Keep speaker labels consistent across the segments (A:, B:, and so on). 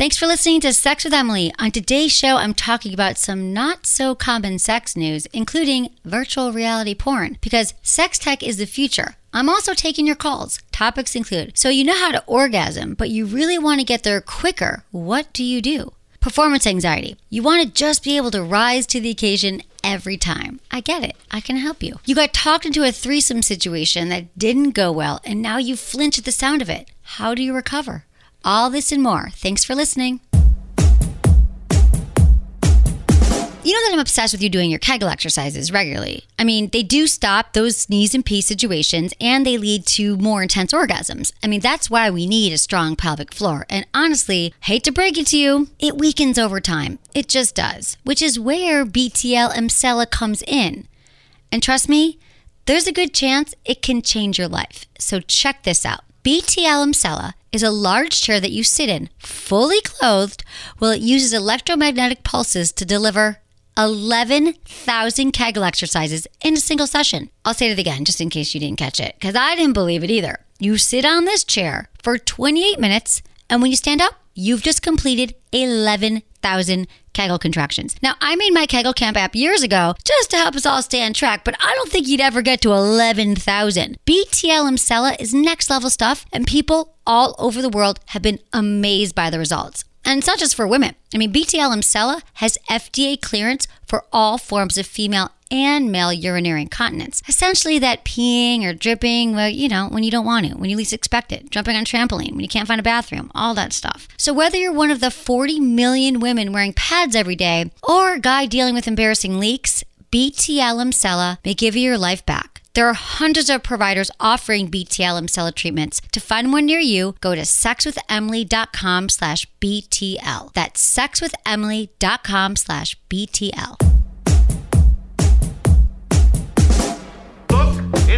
A: Thanks for listening to Sex with Emily. On today's show, I'm talking about some not so common sex news, including virtual reality porn, because sex tech is the future. I'm also taking your calls. Topics include so you know how to orgasm, but you really want to get there quicker. What do you do? Performance anxiety. You want to just be able to rise to the occasion every time. I get it. I can help you. You got talked into a threesome situation that didn't go well, and now you flinch at the sound of it. How do you recover? All this and more. Thanks for listening. You know that I'm obsessed with you doing your Kegel exercises regularly. I mean, they do stop those knees and pee situations and they lead to more intense orgasms. I mean, that's why we need a strong pelvic floor. And honestly, hate to break it to you, it weakens over time. It just does, which is where BTL Emsella comes in. And trust me, there's a good chance it can change your life. So check this out. BTL Emsella is a large chair that you sit in, fully clothed, while it uses electromagnetic pulses to deliver 11,000 Kegel exercises in a single session. I'll say it again just in case you didn't catch it, because I didn't believe it either. You sit on this chair for 28 minutes, and when you stand up, you've just completed 11,000 Kegel contractions. Now, I made my Kegel Camp app years ago just to help us all stay on track, but I don't think you'd ever get to 11,000. BTL Emsella is next level stuff, and people all over the world have been amazed by the results. And it's not just for women. I mean, BTL Emsella has FDA clearance for all forms of female and male urinary incontinence. Essentially, that peeing or dripping, well, you know, when you don't want to, when you least expect it, jumping on a trampoline, when you can't find a bathroom, all that stuff. So, whether you're one of the 40 million women wearing pads every day or a guy dealing with embarrassing leaks, BTL Emsella may give you your life back. There are hundreds of providers offering BTL Emsella treatments. To find one near you, go to sexwithemily.com slash BTL. That's sexwithemily.com slash BTL.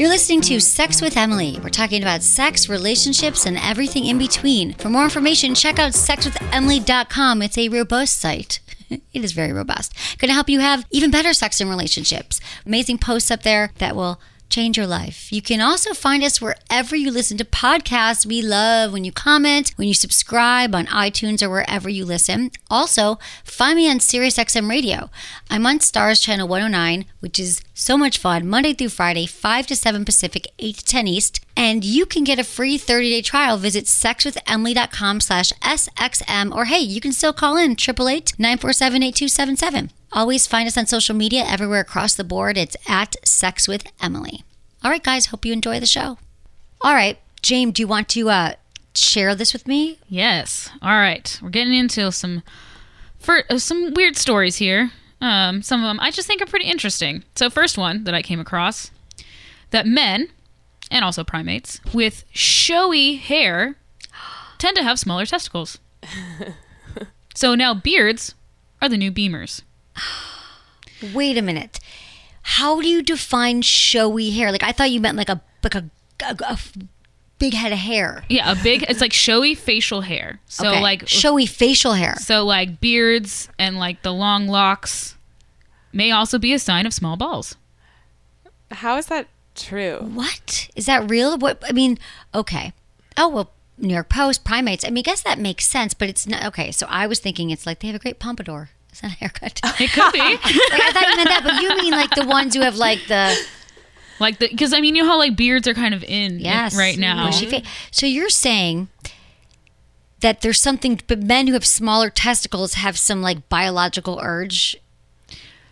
A: You're listening to Sex with Emily. We're talking about sex, relationships, and everything in between. For more information, check out sexwithemily.com. It's a robust site. it is very robust. Going to help you have even better sex and relationships. Amazing posts up there that will change your life. You can also find us wherever you listen to podcasts. We love when you comment, when you subscribe on iTunes or wherever you listen. Also, find me on SiriusXM Radio. I'm on Stars Channel 109, which is so much fun, Monday through Friday, 5 to 7 Pacific, 8 to 10 East. And you can get a free 30-day trial. Visit sexwithemily.com slash SXM. Or hey, you can still call in 888-947-8277. Always find us on social media everywhere across the board. It's at Sex with Emily. All right, guys, hope you enjoy the show. All right, James, do you want to uh, share this with me?
B: Yes. All right. We're getting into some for uh, some weird stories here. Um, some of them I just think are pretty interesting. So, first one that I came across that men and also primates with showy hair tend to have smaller testicles. so now beards are the new beamers.
A: Wait a minute. How do you define showy hair? Like I thought you meant like a like a, a, a big head of hair.
B: Yeah, a big. It's like showy facial hair. So
A: Okay.
B: like
A: showy facial hair.
B: So like beards and like the long locks may also be a sign of small balls.
C: How is that true?
A: What is that real? What I mean? Okay. Oh well, New York Post primates. I mean, I guess that makes sense, but it's not okay. So I was thinking it's like they have a great pompadour. Is that a haircut?
B: It could be
A: like I thought you meant that, but you mean like the ones who have like the
B: like the because I mean you know how like beards are kind of in
A: yes
B: right now.
A: So you're saying that there's something, but men who have smaller testicles have some like biological urge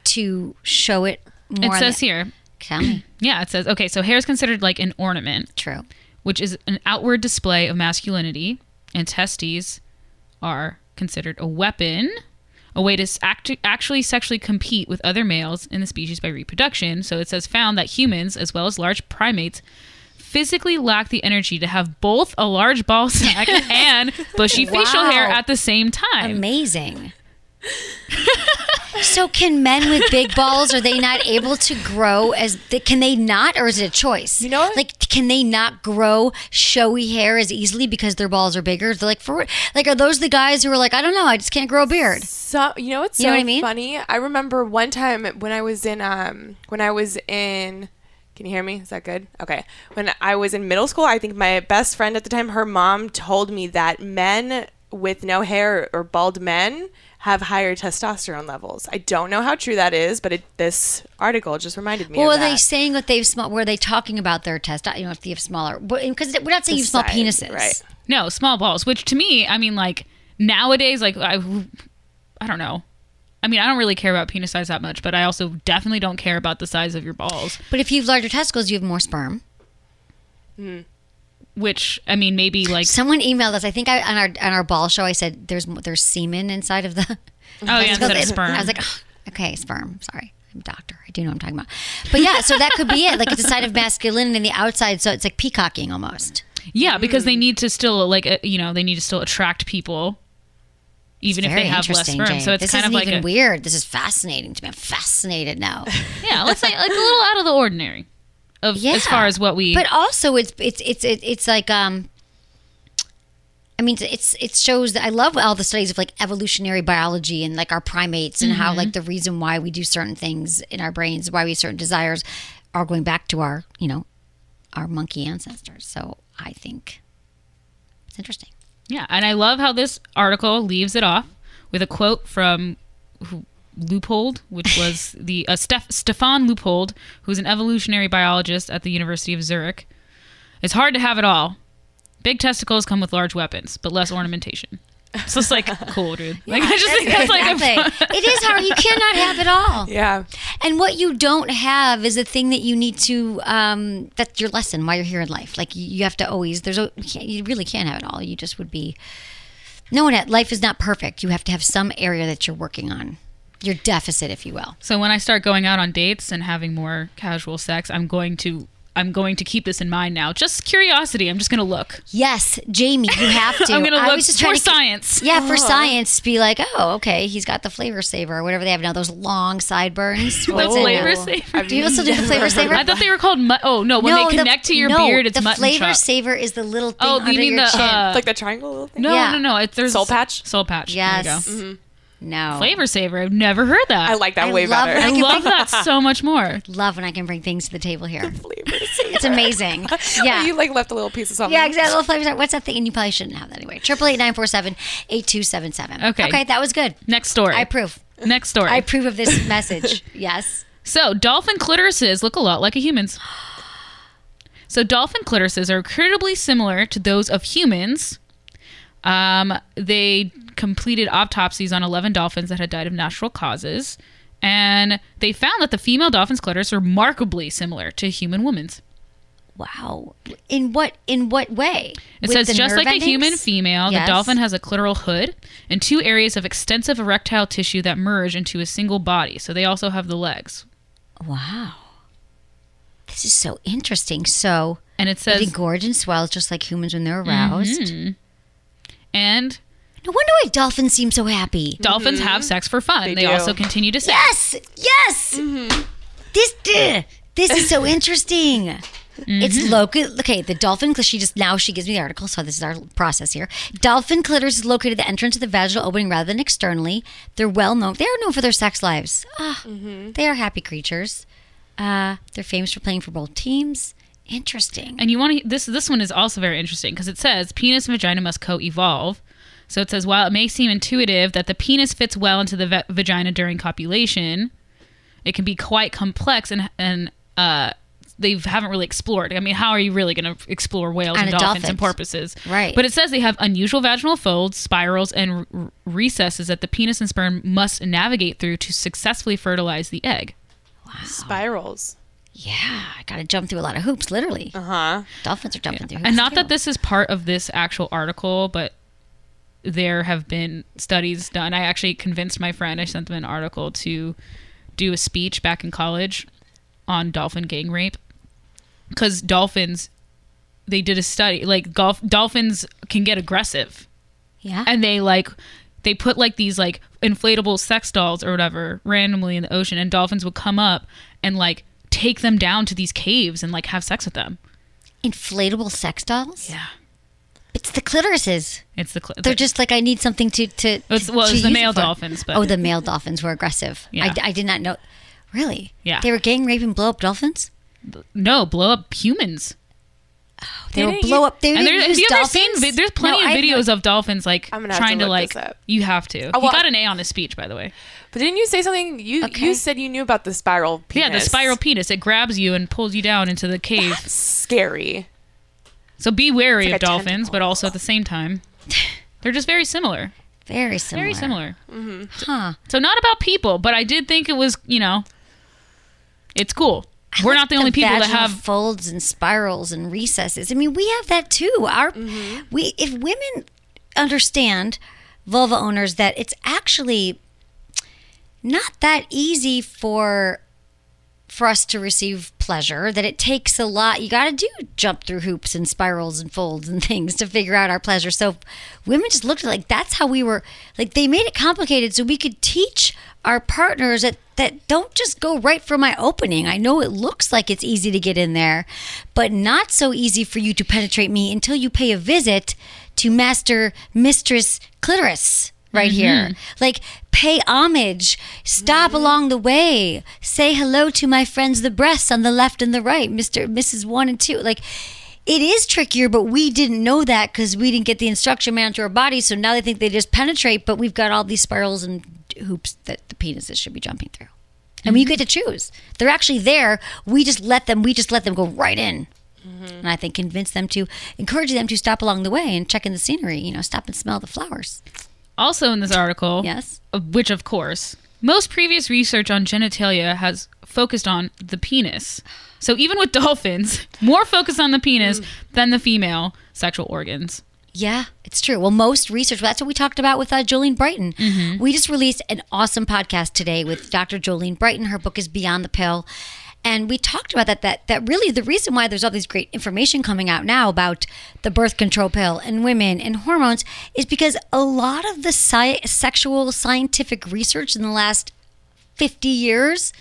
A: to show it more.
B: It says here.
A: Tell me.
B: Yeah, it says okay. So hair is considered like an ornament.
A: True.
B: Which is an outward display of masculinity, and testes are considered a weapon, a way to act- actually sexually compete with other males in the species by reproduction. So it says found that humans, as well as large primates, physically lack the energy to have both a large ball sack and bushy facial hair at the same time.
A: Amazing. So can men with big balls are they not able to grow as can they not or is it a choice
C: You know what?
A: like can they not grow showy hair as easily because their balls are bigger they're like for like are those the guys who are like i don't know i just can't grow a beard
C: So you know what's
A: You know what I mean?
C: funny? I remember one time when I was in um when I was in can you hear me? Is that good? Okay. When I was in middle school, I think my best friend at the time, her mom told me that men with no hair or bald men have higher testosterone levels. I don't know how true that is, but it, this article just reminded me
A: well,
C: of
A: are they saying what they've small? Were they talking about their test? You know, if they have smaller, because we're not saying you have small
C: size,
A: penises,
C: right.
B: No, small balls, which to me, I mean, like nowadays, like I, I don't know. I mean, I don't really care about penis size that much, but I also definitely don't care about the size of your balls.
A: But if you have larger testicles, you have more sperm. Hmm.
B: Which I mean, maybe like
A: Someone emailed us. I think I on our on our ball show. I said there's there's semen inside of the.
B: oh yeah, instead of sperm.
A: I was like, "Ugh, okay, sperm. Sorry, I'm a doctor. I do know what I'm talking about. But yeah, so that could be it. Like it's a side of masculinity in the outside, so it's like peacocking almost.
B: yeah, because they need to still like uh, you know they need to still attract people, even if they have less
A: interesting,
B: sperm.
A: Jane.
B: So it's
A: this
B: kind
A: isn't
B: of like
A: even
B: a,
A: weird. This is fascinating to me. I'm fascinated now.
B: yeah, let's say like a little out of the ordinary, of
A: Yeah.
B: as far as what we.
A: But also, it's it's it's it's, like um. I mean, it's it shows that I love all the studies of like evolutionary biology and like our primates and how like the reason why we do certain things in our brains, why we have certain desires, are going back to our you know, our monkey ancestors. So I think it's interesting.
B: Yeah, and I love how this article leaves it off with a quote from who, Lüpold, which was the uh, Steph, Stefan Lüpold, who's an evolutionary biologist at the University of Zurich. It's hard to have it all. Big testicles come with large weapons, but less ornamentation. So it's like cool, dude. Like I just think that's like a
A: Exactly. it is hard. You cannot have it all.
C: yeah.
A: And what you don't have is a thing that you need to. Um, that's your lesson while you're here in life. Like you, have to always. There's a. You, really can't have it all. You just would be. No one. Life is not perfect. You have to have some area that you're working on. Your deficit, if you will.
B: So when I start going out on dates and having more casual sex, I'm going to I'm going to keep this in mind now. Just curiosity. I'm just going to look.
A: Yes, Jamie, you have to.
B: I'm going to look
A: just
B: for
A: to-
B: science.
A: Yeah, for science, be like, oh, okay, he's got the flavor saver or whatever they have now. Those long sideburns.
B: The
A: What's in
B: flavor
A: it?
B: saver.
A: Do you also do the flavor saver?
B: I thought they were called. Mu- oh no, when they
A: the-
B: connect to your
A: no,
B: beard, it's much
A: the
B: mutton
A: flavor
B: chop.
A: saver is the little thing
B: Oh,
A: under
B: you mean
A: your
B: the
A: chin.
B: uh,
C: like the triangle little thing.
B: no,
A: Yeah.
B: no, no. It's there's
C: Soul patch?
B: Soul patch.
A: yes.
B: There you go.
A: No.
B: Flavor saver. I've never heard that.
C: I like that
A: I
C: way
A: love
C: better.
A: it.
B: I love
A: bring-
B: that so much more.
A: Love when I can bring things to the table here.
C: Flavor saver.
A: It's amazing. Yeah.
C: you like left a little piece of something.
A: yeah, exactly. Little flavors. What's that thing? And you probably shouldn't have that anyway. Triple eight nine four seven eight two seven seven.
B: Okay.
A: Okay, that was good.
B: Next story.
A: I approve.
B: Next story.
A: I approve of this message. Yes.
B: So, dolphin clitorises look a lot like a human's. So, dolphin clitorises are incredibly similar to those of humans. Um, they completed autopsies on 11 dolphins that had died of natural causes, and they found that the female dolphin's clitoris are remarkably similar to human women's.
A: Wow. In what in what way?
B: It
A: With
B: says just like a human female,
A: Yes.
B: the dolphin has a clitoral hood and two areas of extensive erectile tissue that merge into a single body. So they also have the legs.
A: Wow. This is so interesting. So
B: And it
A: it
B: says
A: engorge and swells just like humans when they're aroused.
B: Mm-hmm. And
A: No wonder why dolphins seem so happy.
B: dolphins have sex for fun.
C: They
B: They,
C: do.
B: also continue to sex.
A: Yes, yes. This uh, this is so interesting. It's located. Okay, the dolphin. Because she just now she gives me the article, so this is our process here. Dolphin clitoris is located at the entrance of the vaginal opening rather than externally. They're well known. They are known for their sex lives. Ah, They are happy creatures. Uh, they're famous for playing for both teams. Interesting.
B: And you want to this this one is also very interesting because it says penis and vagina must co-evolve. So it says while it may seem intuitive that the penis fits well into the va- vagina during copulation, it can be quite complex and and uh they haven't really explored. I mean, how are you really going to explore whales
A: On
B: and
A: a
B: dolphins and porpoises?
A: Right.
B: But it says they have unusual vaginal folds, spirals, and r- recesses that the penis and sperm must navigate through to successfully fertilize the egg. Wow.
C: Spirals.
A: Yeah, I got to jump through a lot of hoops, literally.
C: Uh huh.
A: Dolphins are jumping through hoops.
B: and not
A: too.
B: that this is part of this actual article, but there have been studies done. I actually convinced my friend, I sent them an article to do a speech back in college on dolphin gang rape. Because dolphins they did a study like golf dolphins can get aggressive
A: Yeah.
B: and they like they put like these like inflatable sex dolls or whatever randomly in the ocean and dolphins would come up and like take them down to these caves and like have sex with them
A: Inflatable sex dolls?
B: yeah
A: It's the clitorises.
B: it's the cl-
A: They're just like, I need something to. to,
B: It's-
A: to-
B: well,
A: to
B: it's the male
A: it
B: dolphins, but-
A: Oh, the male dolphins were aggressive.
B: Yeah.
A: I, I did not know. Really?
B: Yeah.
A: They were gang raping blow up dolphins?
B: no blow up humans
A: They, will
C: didn't
A: blow up. They
B: and
A: didn't
B: there, have
A: use
B: you ever
A: dolphins?
B: seen vi- there's plenty
A: No,
B: of videos
A: not-
B: of dolphins like
C: I'm gonna have to
B: trying to,
C: look
B: like you have to
C: Oh,
B: he got an a on his speech by the way
C: But didn't you say something? You
A: Okay.
C: you said you knew about the spiral penis.
B: yeah the spiral penis it grabs you and pulls you down into the cave
C: Scary.
B: so be wary
C: like
B: of
C: a
B: dolphins but also at the same time they're just very similar
A: Very similar.
B: very similar mm-hmm.
A: Huh.
B: So not about people, but I did think it was, you know, it's cool. We're not the only people that have.
A: folds and spirals and recesses. I mean, we have that too. Our
B: Mm-hmm.
A: we if women understand vulva owners that it's actually not that easy for for us to receive pleasure that it takes a lot. You got to do jump through hoops and spirals and folds and things to figure out our pleasure. So women just looked like that's how we were like they made it complicated so we could teach our partners that that don't just go right for my opening. I know it looks like it's easy to get in there but not so easy for you to penetrate me until you pay a visit to master mistress clitoris right mm-hmm. here. Like, pay homage, stop mm-hmm. along the way, say hello to my friends, the breasts on the left and the right, Mr. Mrs. One and Two. Like, it is trickier, but we didn't know that because we didn't get the instruction manual to our body. So now they think they just penetrate, but we've got all these spirals and hoops that the penises should be jumping through. And we mm-hmm. get to choose. They're actually there. We just let them. We just let them go right in. And I think convince them to encourage them to stop along the way and check in the scenery. You know, stop and smell the flowers.
B: Also in this article,
A: Yes.
B: which of course, most previous research on genitalia has focused on the penis. So even with dolphins, more focus on the penis than the female sexual organs.
A: Yeah, it's true. Well, most research, that's what we talked about with uh, Jolene Brighten. We just released an awesome podcast today with Dr. Jolene Brighten. Her book is Beyond the Pill. And we talked about that, that, that really the reason why there's all these great information coming out now about the birth control pill and women and hormones is because a lot of the sci- sexual scientific research in the last 50 years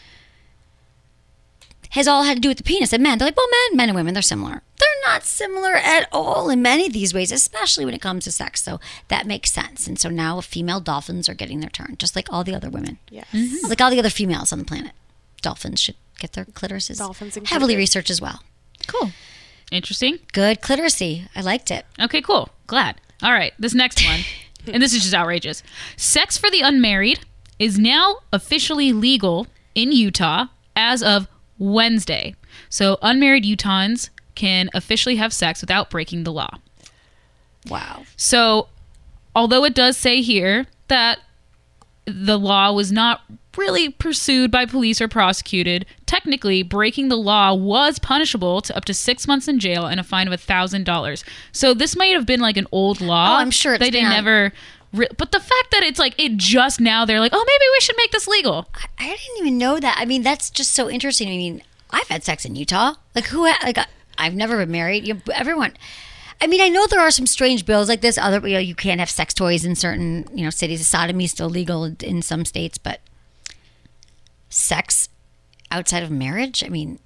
A: has all had to do with the penis and men. They're like, well, men, men and women, they're similar. They're not similar at all in many of these ways, especially when it comes to sex. So that makes sense. And so now female dolphins are getting their turn, just like all the other women.
C: Yes. Mm-hmm.
A: Like all the other females on the planet. Dolphins should get their clitorises
C: Dolphins included.
A: heavily researched as well.
B: Cool. Interesting.
A: Good clitorisy. I liked it.
B: Okay, cool. Glad. All right, this next one, and this is just outrageous. Sex for the unmarried is now officially legal in Utah as of Wednesday. So unmarried Utahns can officially have sex without breaking the law.
A: Wow.
B: So, although it does say here that the law was not really pursued by police or prosecuted, technically breaking the law was punishable to up to six months in jail and a fine of a thousand dollars. So this might have been like an old law.
A: Oh, I'm sure it's
B: they didn't never. Re- but the fact that it's like it just now they're like, oh, maybe we should make this legal.
A: I, I didn't even know that. I mean, that's just so interesting. I mean, I've had sex in Utah. Like who? Ha- like I- I've never been married. You, everyone. I mean, I know there are some strange bills like this. Other, you know, you can't have sex toys in certain, you know, cities. Sodomy is still legal in some states, but sex outside of marriage. I mean,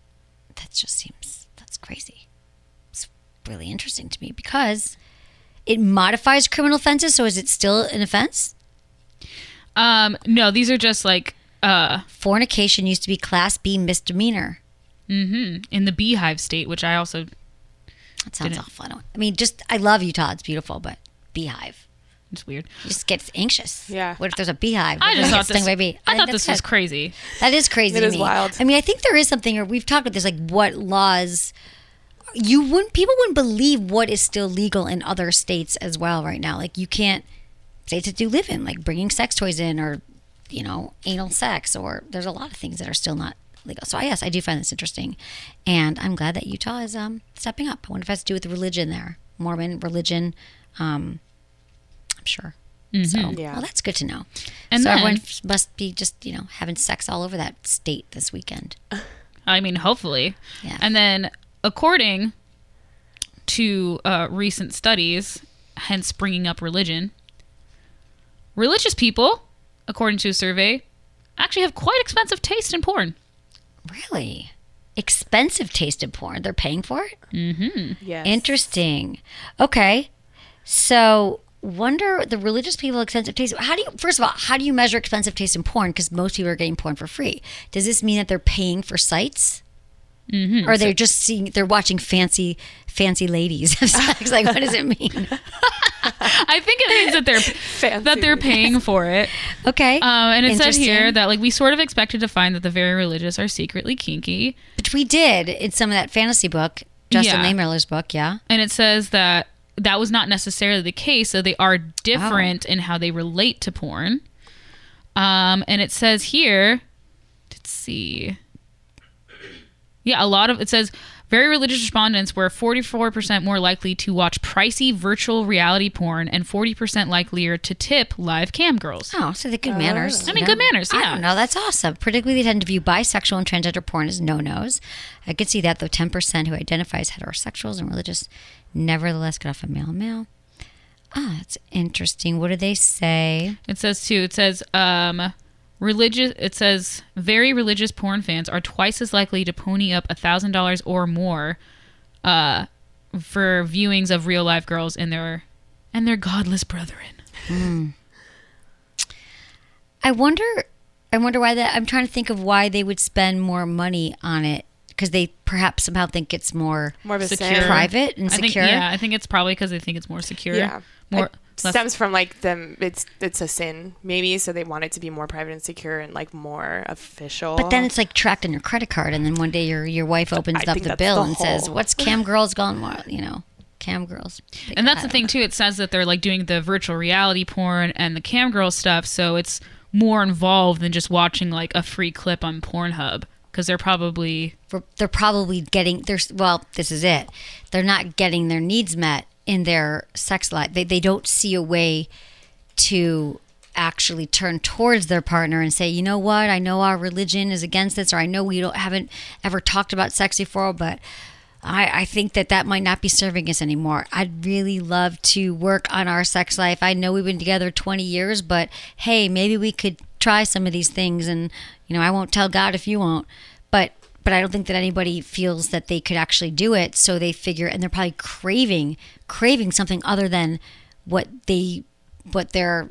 A: that just seems that's crazy. It's really interesting to me because it modifies criminal offenses. So is it still an offense?
B: Um, no, these are just like uh
A: Fornication used to be Class B misdemeanor. Mm-hmm.
B: In the beehive state, which I also
A: That sounds
B: Didn't-
A: awful. I don't. I mean, just I love Utah. It's beautiful, but beehive.
B: It's weird.
A: You just gets anxious.
C: Yeah.
A: What if there's a beehive?
B: I
A: What if
B: just thought this.
A: by a?
B: I
A: think
B: thought this was
A: good.
B: crazy.
A: That is crazy.
C: It
A: to
C: is
A: me.
C: wild.
A: I mean, I think there is something. Or we've talked about this. Like, what laws? You wouldn't. People wouldn't believe what is still legal in other states as well right now. Like, you can't states that do live in, like bringing sex toys in, or you know, anal sex, or there's a lot of things that are still not legal. So, yes, I do find this interesting, and I'm glad that Utah is um, stepping up. I wonder if it has to do with religion there, Mormon religion. Um, I'm sure. So,
C: Yeah.
A: well, that's good to know.
B: And
A: so
B: then-
A: everyone must be just you know having sex all over that state this weekend.
B: I mean, hopefully.
A: Yeah.
B: And then, according to uh, recent studies, hence bringing up religion. Religious people, according to a survey, actually have quite expensive taste in porn.
A: Really? Expensive taste in porn. They're paying for it? Mm hmm.
C: Yes.
A: Interesting. Okay. So wonder the religious people expensive taste. How do you first of all, how do you measure expensive taste in porn? Because most people are getting porn for free. Does this mean that they're paying for sites? Mm-hmm. Or they're just seeing they're watching fancy fancy ladies have sex? like what does it mean?
B: I think it means that they're that they're paying for it.
A: Okay.
B: Um, and it says here that like we sort of expected to find that the very religious are secretly kinky,
A: Which we did in some of that fantasy book, Justin
B: Yeah.
A: Lehmiller's book, yeah.
B: and it says that that was not necessarily the case. So they are different in how they relate to porn. Um, and it says here, let's see. Yeah, a lot of it says very religious respondents were 44% more likely to watch pricey virtual reality porn and 40% likelier to tip live cam girls.
A: Oh, so they good manners.
B: I mean, good manners,
A: I
B: yeah.
A: don't know. That's awesome. Particularly, they tend to view bisexual and transgender porn as no nos. I could see that, though 10% who identify as heterosexuals and religious nevertheless get off a male male. Ah, that's interesting. What do they say?
B: It says too. It says um, religious. It says very religious porn fans are twice as likely to pony up a thousand dollars or more uh, for viewings of real life girls and their and their godless brethren.
A: I wonder. I wonder why that. I'm trying to think of why they would spend more money on it because they perhaps somehow think it's more
C: More of a
B: Secure.
A: private and
B: I think
A: secure.
B: yeah. I think it's probably because they think it's more secure.
C: Yeah.
B: More
C: it
B: less,
C: stems from like them. It's it's a sin maybe, so they want it to be more private and secure and like more official.
A: But then it's like tracked on your credit card, and then one day your your wife opens
C: I
A: up the bill
C: the
A: and says, "What's Cam Girls gone?" Well, you know, Cam Girls.
B: and that's the thing too. It says that they're like doing the virtual reality porn and the cam girl stuff, so it's more involved than just watching like a free clip on Pornhub because they're probably
A: For- They're probably getting there's well, this is it. They're not getting their needs met in their sex life. They they don't see a way to actually turn towards their partner and say, you know what, I know our religion is against this, or I know we don't haven't ever talked about sex before, but I, I think that that might not be serving us anymore. I'd really love to work on our sex life. I know we've been together 20 years, but hey, maybe we could try some of these things. And, you know, I won't tell God if you won't. But but I don't think that anybody feels that they could actually do it. So they figure, and they're probably craving craving something other than what they what their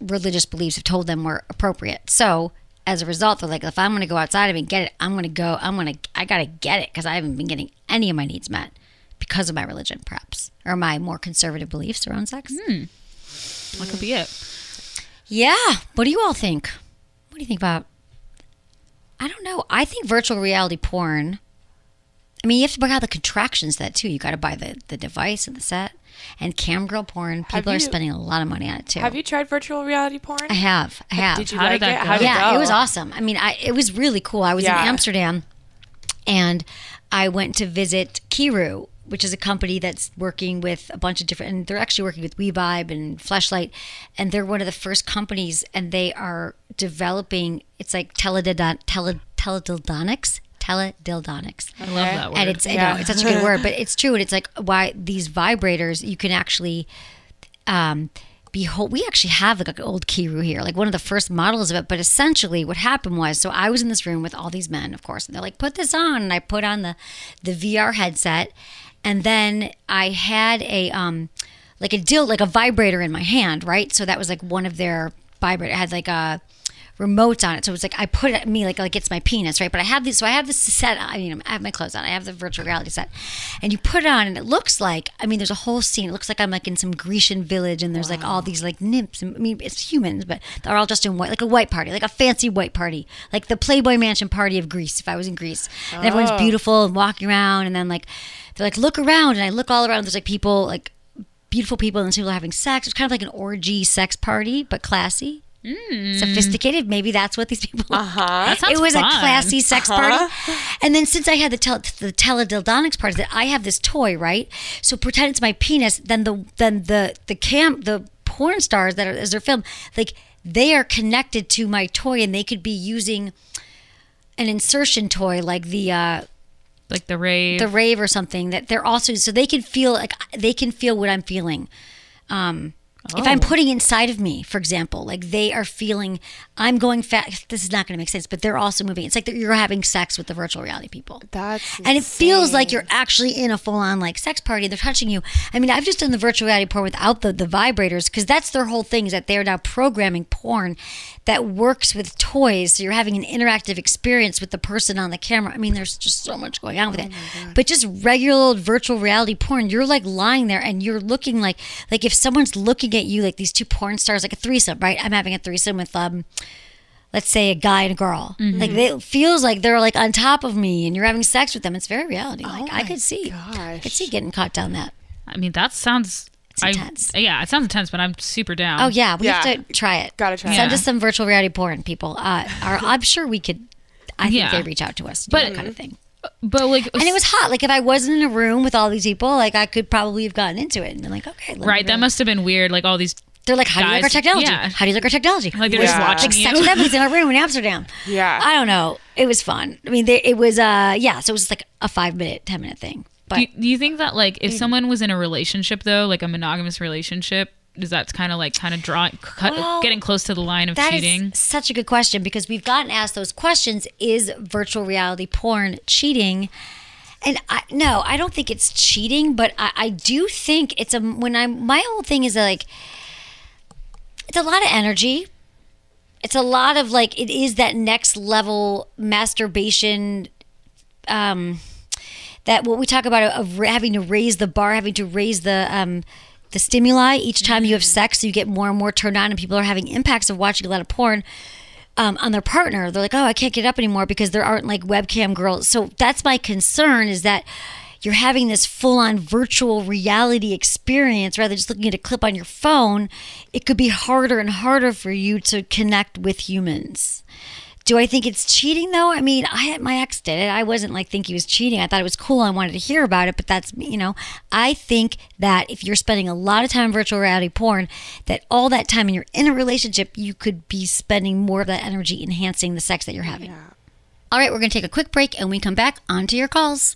A: religious beliefs have told them were appropriate. So as a result, they're like, if I'm going to go outside of it and get it, I'm going to go. I'm going to. I got to get it because I haven't been getting any of my needs met because of my religion, perhaps, or my more conservative beliefs around sex. Hmm.
B: that could be it.
A: Yeah. What do you all think? What do you think about? I don't know. I think virtual reality porn. I mean, you have to buy out the contractions that too. You got to buy the the device and the set. And cam girl porn, people are spending a lot of money on it too.
C: have you tried virtual reality porn?
A: I have. I have.
C: Did you
B: How did
C: like
B: that
C: it?
B: go?
C: How did
A: yeah,
C: it,
A: it, was awesome. I mean, I it was really cool. I was
C: Yeah.
A: in Amsterdam, and I went to visit Kiiroo, which is a company that's working with a bunch of different. And they're actually working with WeVibe and Fleshlight, and they're one of the first companies, and they are developing. It's like teledildon, tele, teledildonics. Teledildonics
B: I love that word.
A: and it's I
C: Yeah.
A: know it's such a good word, but it's true. And it's like why these vibrators you can actually um behold we actually have like an old Kiiroo here, like one of the first models of it. But essentially what happened was so I was in this room with all these men, of course, and they're like, put this on and I put on the the VR headset and then I had a um like a dill like a vibrator in my hand, right? So that was like one of their vibrator. It had like a remotes on it. So it's like I put it at me like like it's my penis, right? But I have this so I have this set I mean I have my clothes on. I have the virtual reality set. And you put it on and it looks like I mean there's a whole scene. It looks like I'm like in some Grecian village and there's like all these like nymphs. and- I mean it's humans, but they're all just in white like a white party, like a fancy white party. Like the Playboy Mansion party of Greece if I was in Greece. And everyone's oh. beautiful and walking around and then like they're like look around and I look all around there's like people like beautiful people and people having sex. It's kind of like an orgy sex party, but classy. Sophisticated, maybe that's what these people. Uh huh. It was
B: fun.
A: a classy sex party, and then since I had the tel- the teledildonics part, that I have this toy, right? So pretend it's my penis. Then the then the the cam the porn stars that are as they're filmed, like they are connected to my toy, and they could be using an insertion toy like the uh,
B: like the rave.
A: the rave or something that they're also so they can feel like they can feel what I'm feeling. Um, If I'm
B: Oh.
A: putting inside of me, for example, like they are feeling, I'm going fast. This is not going to make sense, but they're also moving. It's like you're having sex with the virtual reality people.
C: That's
A: and it feels like you're actually in a full on like sex party. They're touching you. I mean, I've just done the virtual reality porn without the, the vibrators because that's their whole thing is that they're now programming porn that works with toys. So you're having an interactive experience with the person on the camera. I mean, there's just so much going on with it. But just regular old virtual reality porn, you're like lying there and you're looking like like if someone's looking at you like these two porn stars, like a threesome, right? I'm having a threesome with um let's say a guy and a girl. Like they, it feels like they're like on top of me and you're having sex with them. It's very reality. Like I could see, I could see getting caught down that.
B: I mean, that sounds. I-
A: intense.
B: yeah, it sounds intense, but I'm super down.
A: Oh yeah, we
C: Yeah.
A: have to try it.
C: Gotta try
A: Send
B: it.
A: us some virtual reality porn, people. Uh, or I'm sure we could. I think
B: Yeah.
A: they reach out to us, to do
B: But-
A: that kind of thing.
B: But like,
A: And it was hot. Like if I wasn't in a room with all these people, like I could probably have gotten into it and been like, okay, let me
B: right. That must have been weird. Like all these.
A: They're like, how do you like our technology?
B: yeah.
A: How do you like our technology?
B: Like they're
A: What
B: just
A: is-
B: watching
A: like
B: you.
A: sex with Emily's in our room in Amsterdam.
C: Yeah.
A: I don't know. It was fun. I mean, they, it was. uh Yeah, so it was like a five minute, ten minute thing. But
B: Do you, do you think that like if someone was in a relationship though, like a monogamous relationship, does that kind of like kind of drawing, cut,
A: Well,
B: getting close to the line of
A: That is
B: cheating?
A: such a good question because we've gotten asked those questions. Is virtual reality porn cheating? And I, no, I don't think it's cheating, but I, I do think it's a when I'm my whole thing is like it's a lot of energy. It's a lot of like it is that next level masturbation um that what we talk about of having to raise the bar, having to raise the um, the stimuli each time you have sex, so you get more and more turned on, and people are having impacts of watching a lot of porn um, on their partner. They're like, oh, I can't get up anymore because there aren't like webcam girls. So that's my concern is that you're having this full on virtual reality experience rather than just looking at a clip on your phone. It could be harder and harder for you to connect with humans. Do I think it's cheating though? I mean, I had my ex did it. I wasn't like think he was cheating. I thought it was cool. I wanted to hear about it, but that's you know, I think that if you're spending a lot of time virtual reality porn, that all that time and you're in a relationship, you could be spending more of that energy enhancing the sex that you're having. All right, we're going to take a quick break and when we come back onto your calls.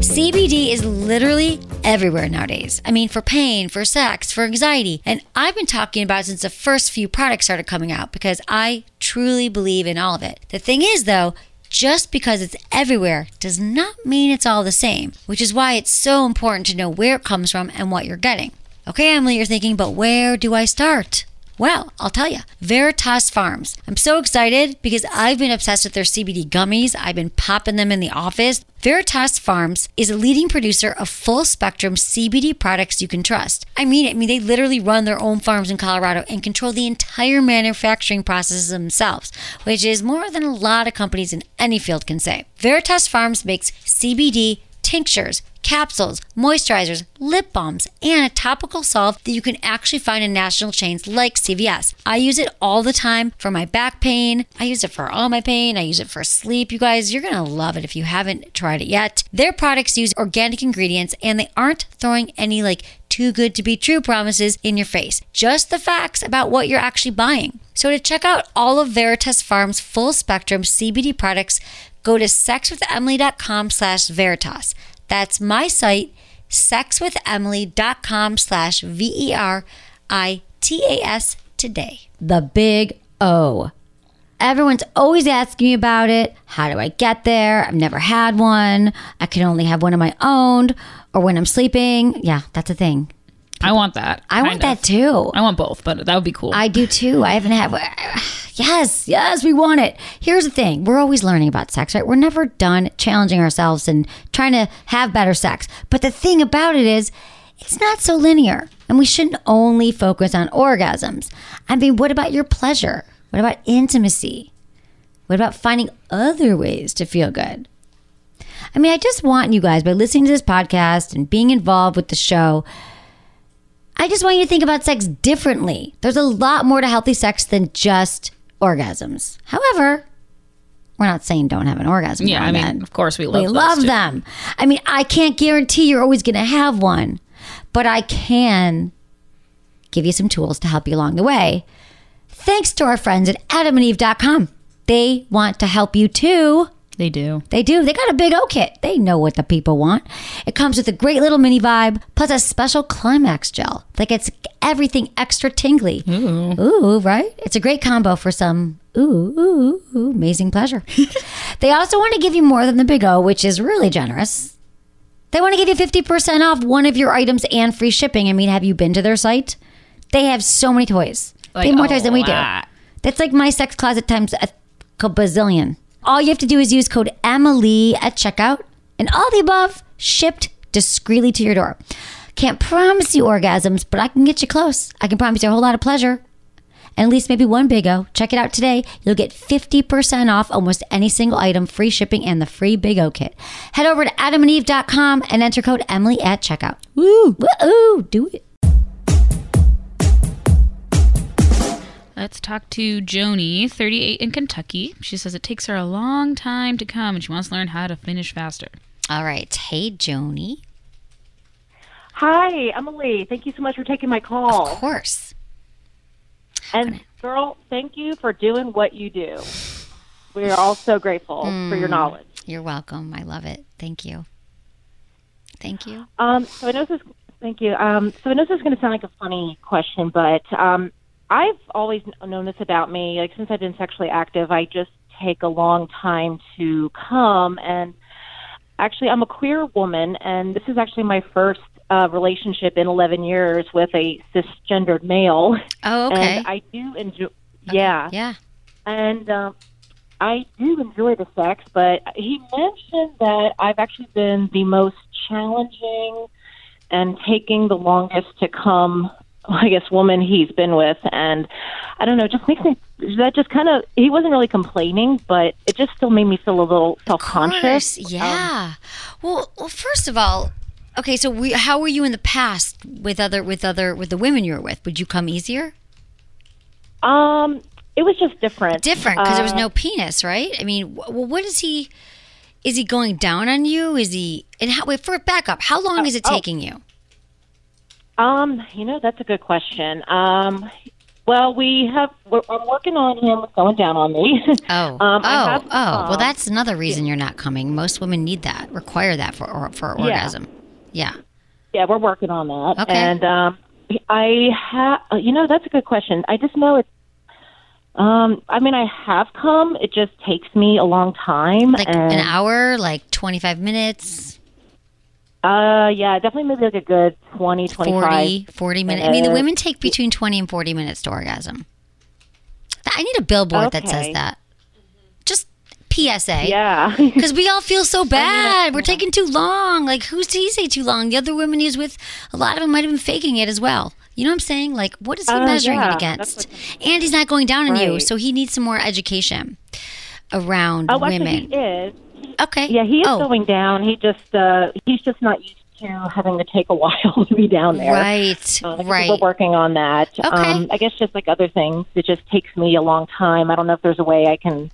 A: CBD is literally everywhere nowadays. I mean, for pain, for sex, for anxiety. And I've been talking about since the first few products started coming out because I truly believe in all of it. The thing is, though, just because it's everywhere does not mean it's all the same, which is why it's so important to know where it comes from and what you're getting. Okay, Emily, you're thinking, but where do I start? Well, I'll tell you, Veritas Farms. I'm so excited because I've been obsessed with their CBD gummies. I've been popping them in the office. Veritas Farms is a leading producer of full spectrum CBD products you can trust. I mean it. I mean, they literally run their own farms in Colorado and control the entire manufacturing processes themselves, which is more than a lot of companies in any field can say. Veritas Farms makes CBD tinctures, capsules, moisturizers, lip balms, and a topical salve that you can actually find in national chains like CVS. I use it all the time for my back pain. I use it for all my pain. I use it for sleep. You guys, you're going to love it if you haven't tried it yet. Their products use organic ingredients and they aren't throwing any like too good to be true promises in your face. Just the facts about what you're actually buying. So to check out all of Veritas Farms full spectrum CBD products, go to sexwithemily.com slash veritas. That's my site, sexwithemily.com slash V-E-R-I-T-A-S today. The big O. Everyone's always asking me about it. How do I get there? I've never had one. I can only have one of my own or when I'm sleeping. Yeah, that's a thing.
B: I want that.
A: I want
B: kind
A: that too.
B: I want both, but that would be cool.
A: I do too. I haven't had. Yes, yes, we want it. Here's the thing: we're always learning about sex, right? We're never done challenging ourselves and trying to have better sex. But the thing about it is, it's not so linear, and we shouldn't only focus on orgasms. I mean, what about your pleasure? What about intimacy? What about finding other ways to feel good? I mean, I just want you guys by listening to this podcast and being involved with the show. I just want you to think about sex differently. There's a lot more to healthy sex than just orgasms. However, we're not saying don't have an orgasm.
B: yeah, I mean,
A: then.
B: of course we love
A: we love
B: too.
A: them. I mean, I can't guarantee you're always going to have one, but I can give you some tools to help you along the way. Thanks to our friends at adamandeve.com. They want to help you too.
B: They do.
A: They do. They got a big O kit. They know what the people want. It comes with a great little mini vibe, plus a special climax gel that gets everything extra tingly. Ooh. Ooh, right? It's a great combo for some ooh, ooh, ooh, amazing pleasure. they also want to give you more than the big O, which is really generous. They want to give you 50% off one of your items and free shipping. I mean, have you been to their site? They have so many toys. they have more toys than we do. That's like my sex closet times a bazillion. All you have to do is use code Emily at checkout, and all the above shipped discreetly to your door. Can't promise you orgasms, but I can get you close. I can promise you a whole lot of pleasure. And at least maybe one big O. Check it out today. You'll get 50% off almost any single item, free shipping, and the free Big O kit. Head over to adamandeve.com and enter code Emily at checkout. Woo! Woo! Do it.
B: Let's talk to Joni, 38 in Kentucky. She says it takes her a long time to come and she wants to learn how to finish faster.
A: All right. Hey, Joni.
D: Hi, Emily. Thank you so much for taking my call.
A: Of course.
D: And girl, thank you for doing what you do. We are all so grateful for your knowledge.
A: You're welcome. I love it. Thank you. Thank you.
D: Um, so I know this. Thank you. Um, so I know this is going to sound like a funny question, but um, I've always known this about me. Like since I've been sexually active, I just take a long time to come. And actually, I'm a queer woman, and this is actually my first uh, relationship in 11 years with a cisgendered male.
A: Oh, okay.
D: And I do enjoy. Yeah.
A: Yeah.
D: and um, I do enjoy the sex, but he mentioned that I've actually been the most challenging and taking the longest to come. I guess woman he's been with, and I don't know, it just makes me that just kind of he wasn't really complaining, but it just still made me feel a little self conscious.
A: yeah. well, well, first of all, okay. So, we, how were you in the past with other with other with the women you were with? Would you come easier?
D: Um, it was just different.
A: Different because there was
D: Uh,
A: no penis, right? I mean, well, what is he? Is he going down on you? Is he? And how? Wait for back up. How long is it
D: oh.
A: taking you?
D: Um, you know, that's a good question. Um, well, we have. We're, I'm working on him going down on me.
A: Oh,
D: Um,
A: oh,
D: have,
A: oh. well,
D: um,
A: that's another reason you're not coming. Most women need that, require that for or, for
D: Yeah.
A: orgasm. Yeah.
D: Yeah, we're working on that.
A: Okay.
D: And um, I have, you know, that's a good question. I just know it's. Um, I mean, I have come. It just takes me a long time.
A: Like
D: and,
A: an hour, like 25 minutes,
D: Uh, yeah, definitely maybe like a good 20, 25.
A: 40, 40 minutes. I mean, the women take between 20 and 40 minutes to orgasm. I need a billboard that says that. Just PSA.
D: Yeah.
A: Because we all feel so bad. We're taking too long. Like, who's to say too long? The other women he's with, a lot of them might have been faking it as well. You know what I'm saying? Like, what is he
D: Uh,
A: measuring
D: yeah,
A: it against? And he's not going down on you, so he needs some more education around
D: oh,
A: women.
D: actually, he is.
A: Okay.
D: Yeah, he is
A: oh,
D: going down. He just, uh, he's just not used to having to take a while to be down there.
A: Right,
D: Uh,
A: right.
D: We're working on that.
A: Okay.
D: Um, I guess just like other things, it just takes me a long time. I don't know if there's a way I can,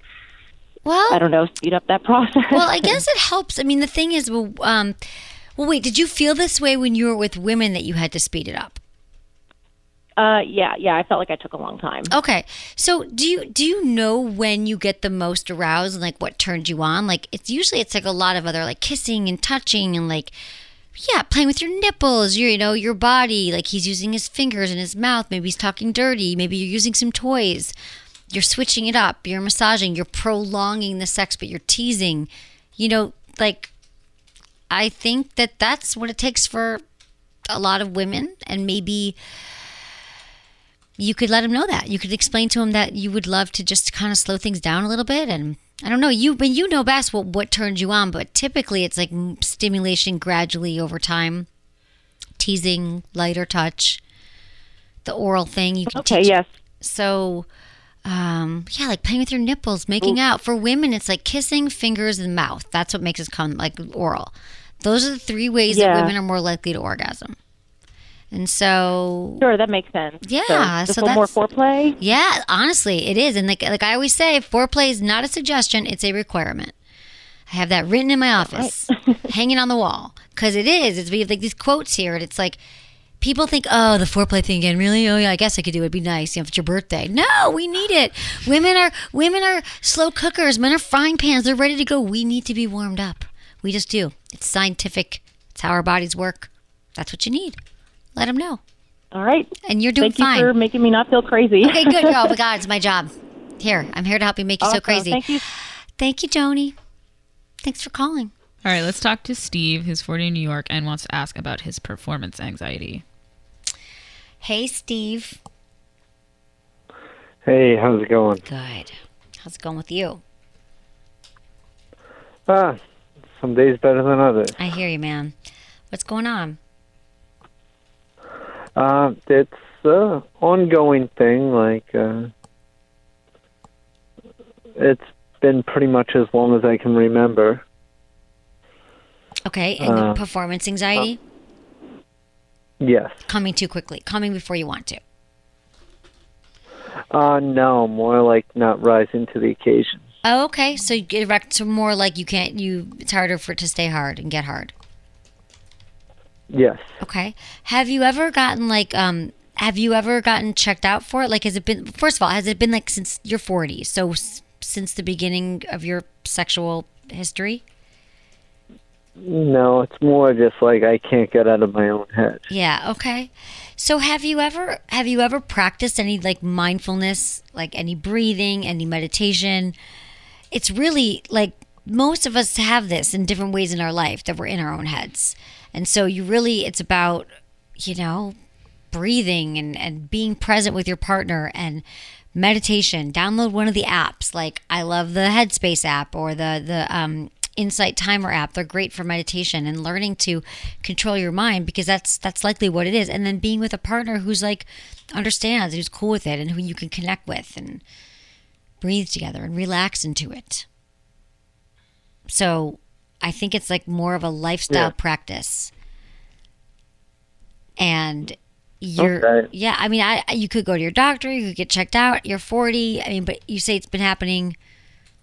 A: Well,
D: I don't know, speed up that process.
A: well, I guess it helps. I mean, the thing is, well, um, well, wait, did you feel this way when you were with women that you had to speed it up?
D: Uh, yeah, yeah. I felt like I took a long time.
A: Okay, so do you do you know when you get the most aroused and like what turned you on? Like it's usually it's like a lot of other like kissing and touching and like yeah, playing with your nipples, your you know your body. Like he's using his fingers in his mouth. Maybe he's talking dirty. Maybe you're using some toys. You're switching it up. You're massaging. You're prolonging the sex, but you're teasing. You know, like I think that that's what it takes for a lot of women, and maybe you could let him know that. You could explain to him that you would love to just kind of slow things down a little bit. And I don't know, you, but you know best what, what turns you on. But typically it's like stimulation gradually over time, teasing, lighter touch, the oral thing. You can
D: Okay,
A: teach-
D: yes.
A: So, um, yeah, like playing with your nipples, making out. For women, it's like kissing, fingers, and mouth. That's what makes us come like oral. Those are the three ways
D: Yeah.
A: that women are more likely to orgasm. And so,
D: Sure, that makes sense.
A: Yeah,
D: So,
A: so
D: little more
A: that's-
D: foreplay.
A: yeah, honestly, it is. And like like I always say, foreplay is not a suggestion; it's a requirement. I have that written in my office, hanging on the wall, because it is. It's we have like these quotes here, and it's like People think, oh, the foreplay thing again. Really? Oh, yeah. I guess I could do it. It'd be nice. You know, if it's your birthday. No, we need it. Women are women are slow cookers. Men are frying pans. They're ready to go. We need to be warmed up. We just do. It's scientific. It's how our bodies work. That's what you need. Let them know.
D: All right.
A: And you're doing
D: Thank
A: fine.
D: you for making me not feel crazy.
A: Okay, good. Oh my God, it's my job. Here, I'm here to help you make you so crazy.
D: Thank you.
A: Thank you, Joni. Thanks for calling.
B: All right, let's talk to Steve, who's 40 in New York and wants to ask about his performance anxiety.
A: Hey, Steve.
E: Hey, how's it going?
A: Good. How's it going with you?
E: Ah, some days better than others.
A: I hear you, man. What's going on?
E: Uh, it's an ongoing thing. Like, uh, it's been pretty much as long as I can remember.
A: Okay, and
E: Uh,
A: performance anxiety?
E: Yes.
A: coming too quickly, coming before you want to.
E: Uh, no, more like not rising to the occasion.
A: Oh, okay. So you get back to more like you can't. You it's harder for it to stay hard and get hard.
E: Yes.
A: Okay. Have you ever gotten like um? Have you ever gotten checked out for it? Like, has it been? First of all, has it been like since your 40s? So s- since the beginning of your sexual history?
E: No, it's more just like I can't get out of my own head.
A: Yeah. Okay. So have you ever have you ever practiced any like mindfulness, like any breathing, any meditation? It's really like most of us have this in different ways in our life that we're in our own heads, and so you really it's about you know breathing and and being present with your partner and meditation. Download one of the apps like I love the Headspace app or the the um Insight Timer app. They're great for meditation and learning to control your mind because that's that's likely what it is. And then being with a partner who's like understands, who's cool with it, and who you can connect with and breathe together and relax into it. So I think it's like more of a lifestyle
E: Yeah.
A: practice. And you're
E: Okay.
A: yeah, I mean I you could go to your doctor, you could get checked out, you're 40. I mean, but you say it's been happening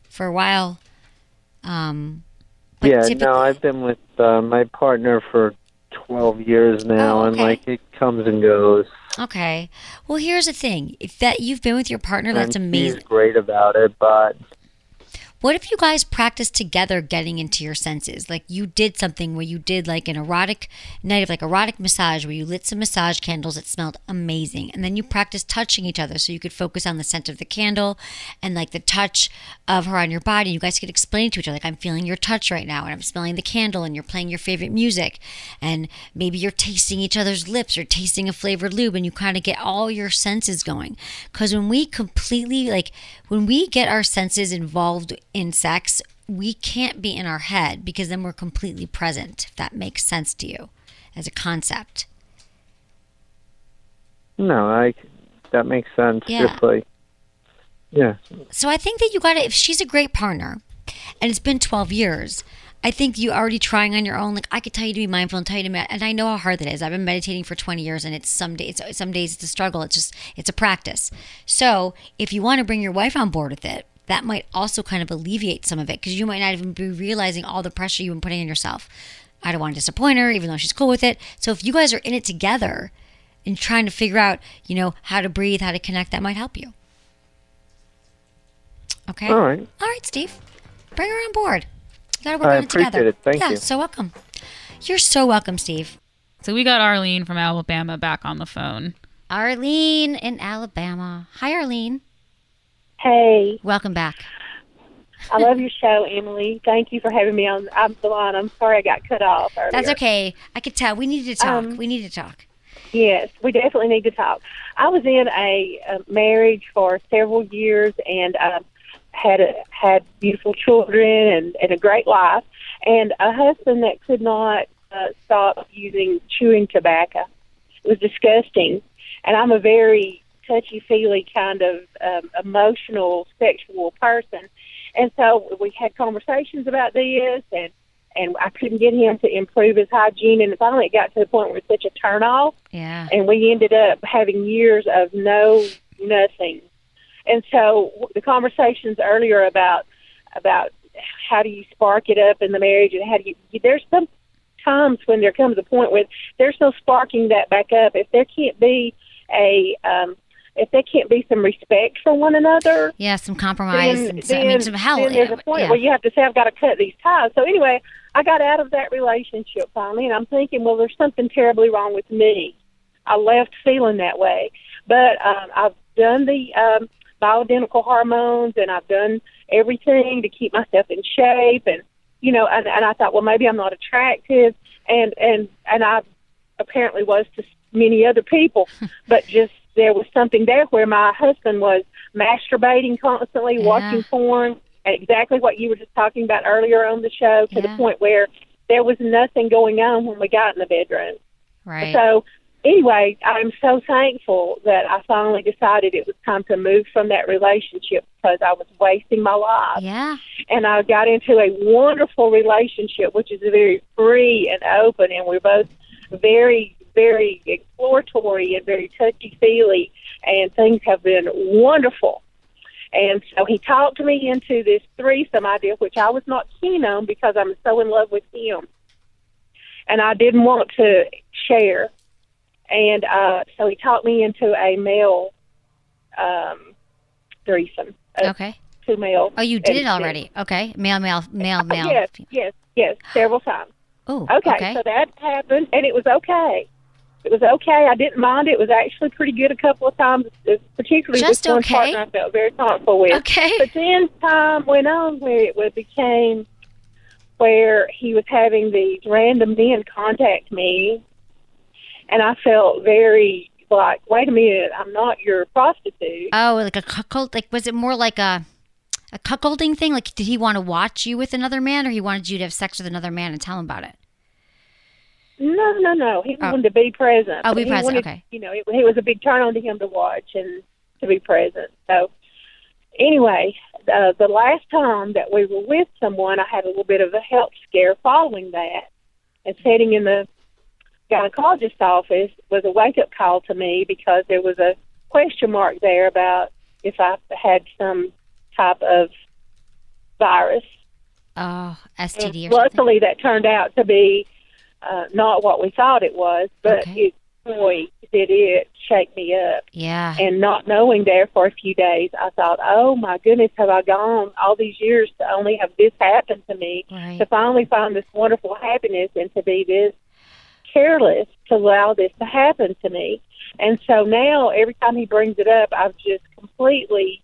A: for a while. Um
E: yeah,
A: typically-
E: no, I've been with uh, my partner for 12 years now,
A: Oh,
E: and like it comes and goes.
A: Okay. Well, here's the thing. If that you've been with your partner, that's amazing.
E: He's great about it, but
A: What if you guys practiced together getting into your senses? Like you did something where you did like an erotic night of like erotic massage where you lit some massage candles that smelled amazing. And then you practiced touching each other so you could focus on the scent of the candle and like the touch of her on your body. You guys could explain to each other, like, I'm feeling your touch right now and I'm smelling the candle and you're playing your favorite music. And maybe you're tasting each other's lips or tasting a flavored lube and you kind of get all your senses going. Because when we completely, like, when we get our senses involved in sex, we can't be in our head because then we're completely present, if that makes sense to you as a concept.
E: no, I that makes sense.
A: Yeah.
E: Just like, yeah,
A: So I think that you got to, if she's a great partner and it's been 12 years, I think you already trying on your own. Like I could tell you to be mindful and tell you to med- and I know how hard that is. I've been meditating for 20 years, and it's some days, some days it's a struggle. It's just it's a practice. So if you want to bring your wife on board with it, that might also kind of alleviate some of it because you might not even be realizing all the pressure you've been putting on yourself. I don't want to disappoint her, even though she's cool with it. So if you guys are in it together and trying to figure out, you know, how to breathe, how to connect, that might help you. Okay.
E: All right.
A: All right, Steve. Bring her on board. You gotta work
E: I
A: on it together.
E: appreciate it. Thank
A: yeah,
E: you.
A: so welcome. You're so welcome, Steve.
B: So we got Arlene from Alabama back on the phone.
A: Arlene in Alabama. Hi, Arlene.
F: Hey,
A: Welcome back.
F: I love your show, Emily. Thank you for having me on. I'm the line. I'm sorry I got cut off earlier.
A: That's okay. I could tell. We needed to talk.
F: Um,
A: we needed to talk.
F: Yes, we definitely need to talk. I was in a, a marriage for several years and um, had a, had beautiful children and, and a great life, and a husband that could not uh, stop using chewing tobacco. It was disgusting, and I'm a very touchy feely kind of um, emotional sexual person, and so we had conversations about this and. And I couldn't get him to improve his hygiene, and finally it got to the point where it's such a turn off
A: Yeah.
F: and we ended up having years of no nothing. And so the conversations earlier about about how do you spark it up in the marriage and how do you there's some times when there comes a point where there's no sparking that back up. If there can't be a um, if there can't be some respect for one another,
A: Yeah, some compromise.
F: then,
A: and so, I mean, some hell.
F: then there's a point
A: yeah.
F: where you have to say, I've got to cut these ties. So anyway, I got out of that relationship finally, and I'm thinking, well, there's something terribly wrong with me. I left feeling that way, but um, I've done the um, bioidentical hormones, and I've done everything to keep myself in shape, and you know, and, and I thought, well, maybe I'm not attractive, and and and I apparently was to many other people, but just there was something there where my husband was masturbating constantly,
A: Yeah.
F: watching porn, exactly what you were just talking about earlier on the show, to
A: Yeah.
F: the point where there was nothing going on when we got in the bedroom.
A: right.
F: So anyway, I'm so thankful that I finally decided it was time to move from that relationship because I was wasting my life
A: yeah.
F: and I got into a wonderful relationship, which is very free and open, and we're both very, very exploratory and very touchy feely, and things have been wonderful. And so he talked me into this threesome idea, which I was not keen on because I'm so in love with him, and I didn't want to share. And uh, so he talked me into a male um, threesome.
A: Okay.
F: Two male.
A: Oh, you did it already. Okay. Male, male, male, male.
F: Yes, yes, yes, several times.
A: Oh,
F: Okay,
A: okay.
F: so that happened, and it was okay. It was okay. I didn't mind it. It was actually pretty good a couple of times, uh, particularly
A: Just
F: with one
A: okay?
F: partner I felt very comfortable with.
A: Okay.
F: But then time went on where it became where he was having these random men contact me, and I felt very like, wait a minute, I'm not your prostitute.
A: Oh, like a cuckold? Like, was it more like a a cuckolding thing? Like, did he want to watch you with another man, or he wanted you to have sex with another man and tell him about it?
F: No, no, no. He
A: Oh.
F: wanted to be present.
A: Oh, be present,
F: wanted-
A: okay.
F: You know, it, it was a big turn on to him to watch and to be present. So, anyway, uh, the last time that we were with someone, I had a little bit of a health scare following that. And sitting in the gynecologist's office was a wake up call to me because there was a question mark there about if I had some type of virus.
A: Oh, STD or something?
F: Luckily, that turned out to be uh, not what we thought it was, but
A: Okay.
F: it boy did it shake me up.
A: Yeah.
F: And not knowing there for a few days, I thought, oh my goodness, have I gone all these years to only have this happen to me?
A: Right.
F: To finally find this wonderful happiness and to be this careless to allow this to happen to me. And so now, every time he brings it up, I've just completely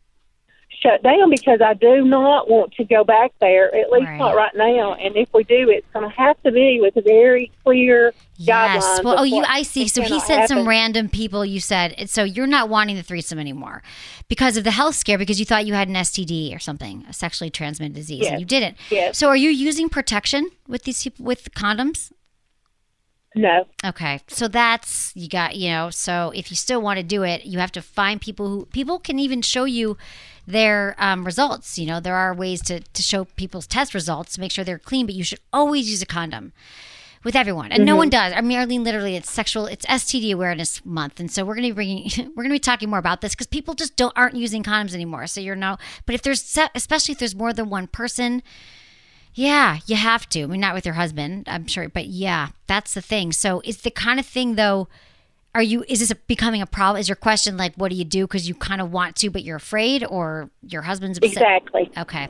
F: shut down because I do not want to go back there, at least not right now. And if we do, it's going to have to be with a very clear
A: Yes.
F: guidelines.
A: Well, oh, you. I see. So he said some random people. You said so you're not wanting the threesome anymore because of the health scare because you thought you had an STD or something, a sexually transmitted disease,
F: Yes.
A: and you didn't.
F: Yes.
A: So are you using protection with these people with condoms?
F: No.
A: Okay. So that's you got, you know, so if you still want to do it, you have to find people who people can even show you their um, results. You know, there are ways to, to show people's test results to make sure they're clean, but you should always use a condom with everyone. And no
F: Mhm.
A: one does. I mean, Arlene, literally, it's sexual, it's STD awareness month. And so we're going to be bringing, we're going to be talking more about this because people just don't, aren't using condoms anymore. So you're no, but if there's, especially if there's more than one person, yeah, you have to. I mean, not with your husband, I'm sure, but yeah, that's the thing. So, it's the kind of thing though? Are you? Is this a, becoming a problem? Is your question like, what do you do because you kind of want to, but you're afraid, or your husband's upset?
F: Exactly.
A: Okay.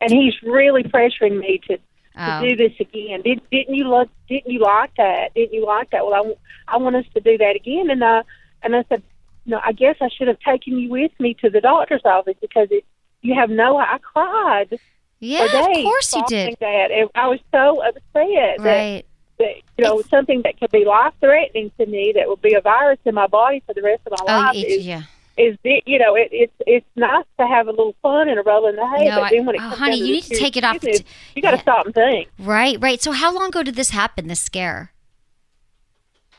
F: And he's really pressuring me to, to
A: Oh.
F: do this again. Did, didn't you look? Didn't you like that? Didn't you like that? Well, I want us to do that again. And I and I said, no, I guess I should have taken you with me to the doctor's office because it, you have no. I cried.
A: Yeah, of course you did.
F: That and I was so upset that,
A: Right.
F: that you know something that could be life threatening to me that would be a virus in my body for the rest of my
A: Oh,
F: life
A: it-
F: is
A: yeah.
F: is the, you know it, it's it's nice to have a little fun and a roll in the hay,
A: No,
F: but then when it
A: I- oh,
F: comes
A: honey, you need to take it off t-
F: you got to
A: yeah.
F: stop and think.
A: Right, right. So, how long ago did this happen? This scare?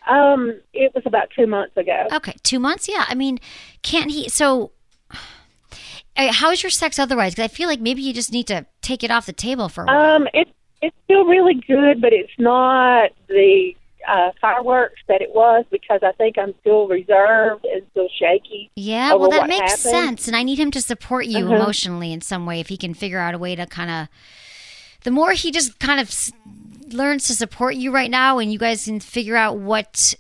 F: Um, it was about two months ago.
A: Okay, two months. Yeah, I mean, can't he? So, uh, how's your sex otherwise? Because I feel like maybe you just need to take it off the table for a while.
F: Um, it's it's still really good, but it's not the uh, fireworks that it was because I think I'm still reserved and still shaky.
A: Yeah, well, that makes
F: happened.
A: sense. And I need him to support you
F: Mhm.
A: emotionally in some way if he can figure out a way to kind of. The more he just kind of s- learns to support you right now and you guys can figure out what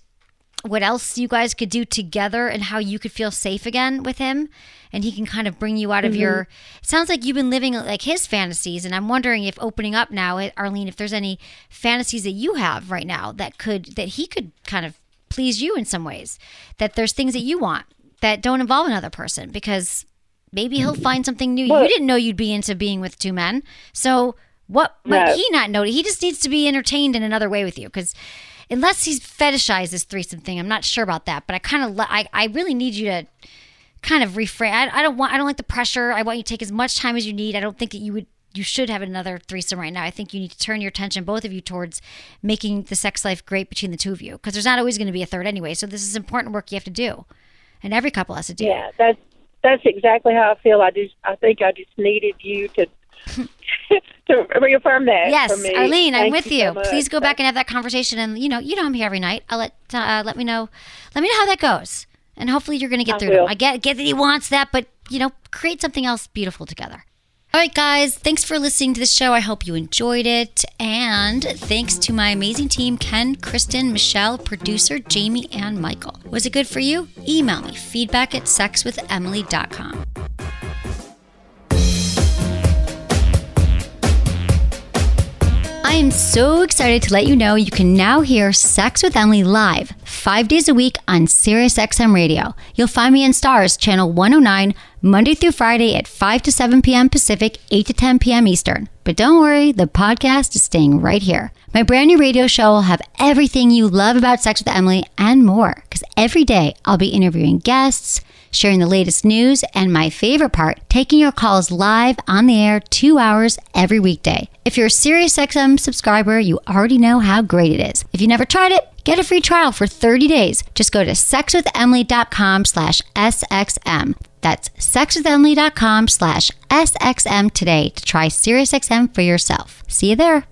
A: what else you guys could do together and how you could feel safe again with him and he can kind of bring you out of
F: Mhm.
A: your it sounds like you've been living like his fantasies and i'm wondering if opening up now eh, arlene if there's any fantasies that you have right now that could that he could kind of please you in some ways that there's things that you want that don't involve another person because maybe he'll find something new you didn't know you'd be into being with two men so what might
F: No.
A: he not know he just needs to be entertained in another way with you because unless he's fetishized this threesome thing i'm not sure about that but i kind of I, I really need you to kind of reframe I, I don't want i don't like the pressure i want you to take as much time as you need i don't think that you would you should have another threesome right now i think you need to turn your attention both of you towards making the sex life great between the two of you because there's not always going to be a third anyway so this is important work you have to do and every couple has to do
F: Yeah, that's that's exactly how I feel. I just I think I just needed you to to reaffirm that.
A: Yes,
F: for me.
A: Arlene, I'm with
F: you.
A: you.
F: so.
A: Please go back and have that conversation, and you know, you know I'm here every night. I'll let uh, let me know, let me know how that goes, and hopefully you're going to get
F: I
A: through. to him. I get get that he wants that, but you know, create something else beautiful together. All right, guys, thanks for listening to the show. I hope you enjoyed it. And thanks to my amazing team Ken, Kristen, Michelle, producer Jamie, and Michael. Was it good for you? Email me feedback at sexwithemily.com. I am so excited to let you know you can now hear Sex with Emily live five days a week on SiriusXM Radio. You'll find me in Stars, channel 109, Monday through Friday at 5 to 7 p.m. Pacific, 8 to 10 p.m. Eastern. But don't worry, the podcast is staying right here. My brand new radio show will have everything you love about Sex with Emily and more, because every day I'll be interviewing guests sharing the latest news, and my favorite part, taking your calls live on the air two hours every weekday. If you're a SiriusXM subscriber, you already know how great it is. If you never tried it, get a free trial for 30 days. Just go to sexwithemily.com slash SXM. That's sexwithemily.com slash SXM today to try SiriusXM for yourself. See you there.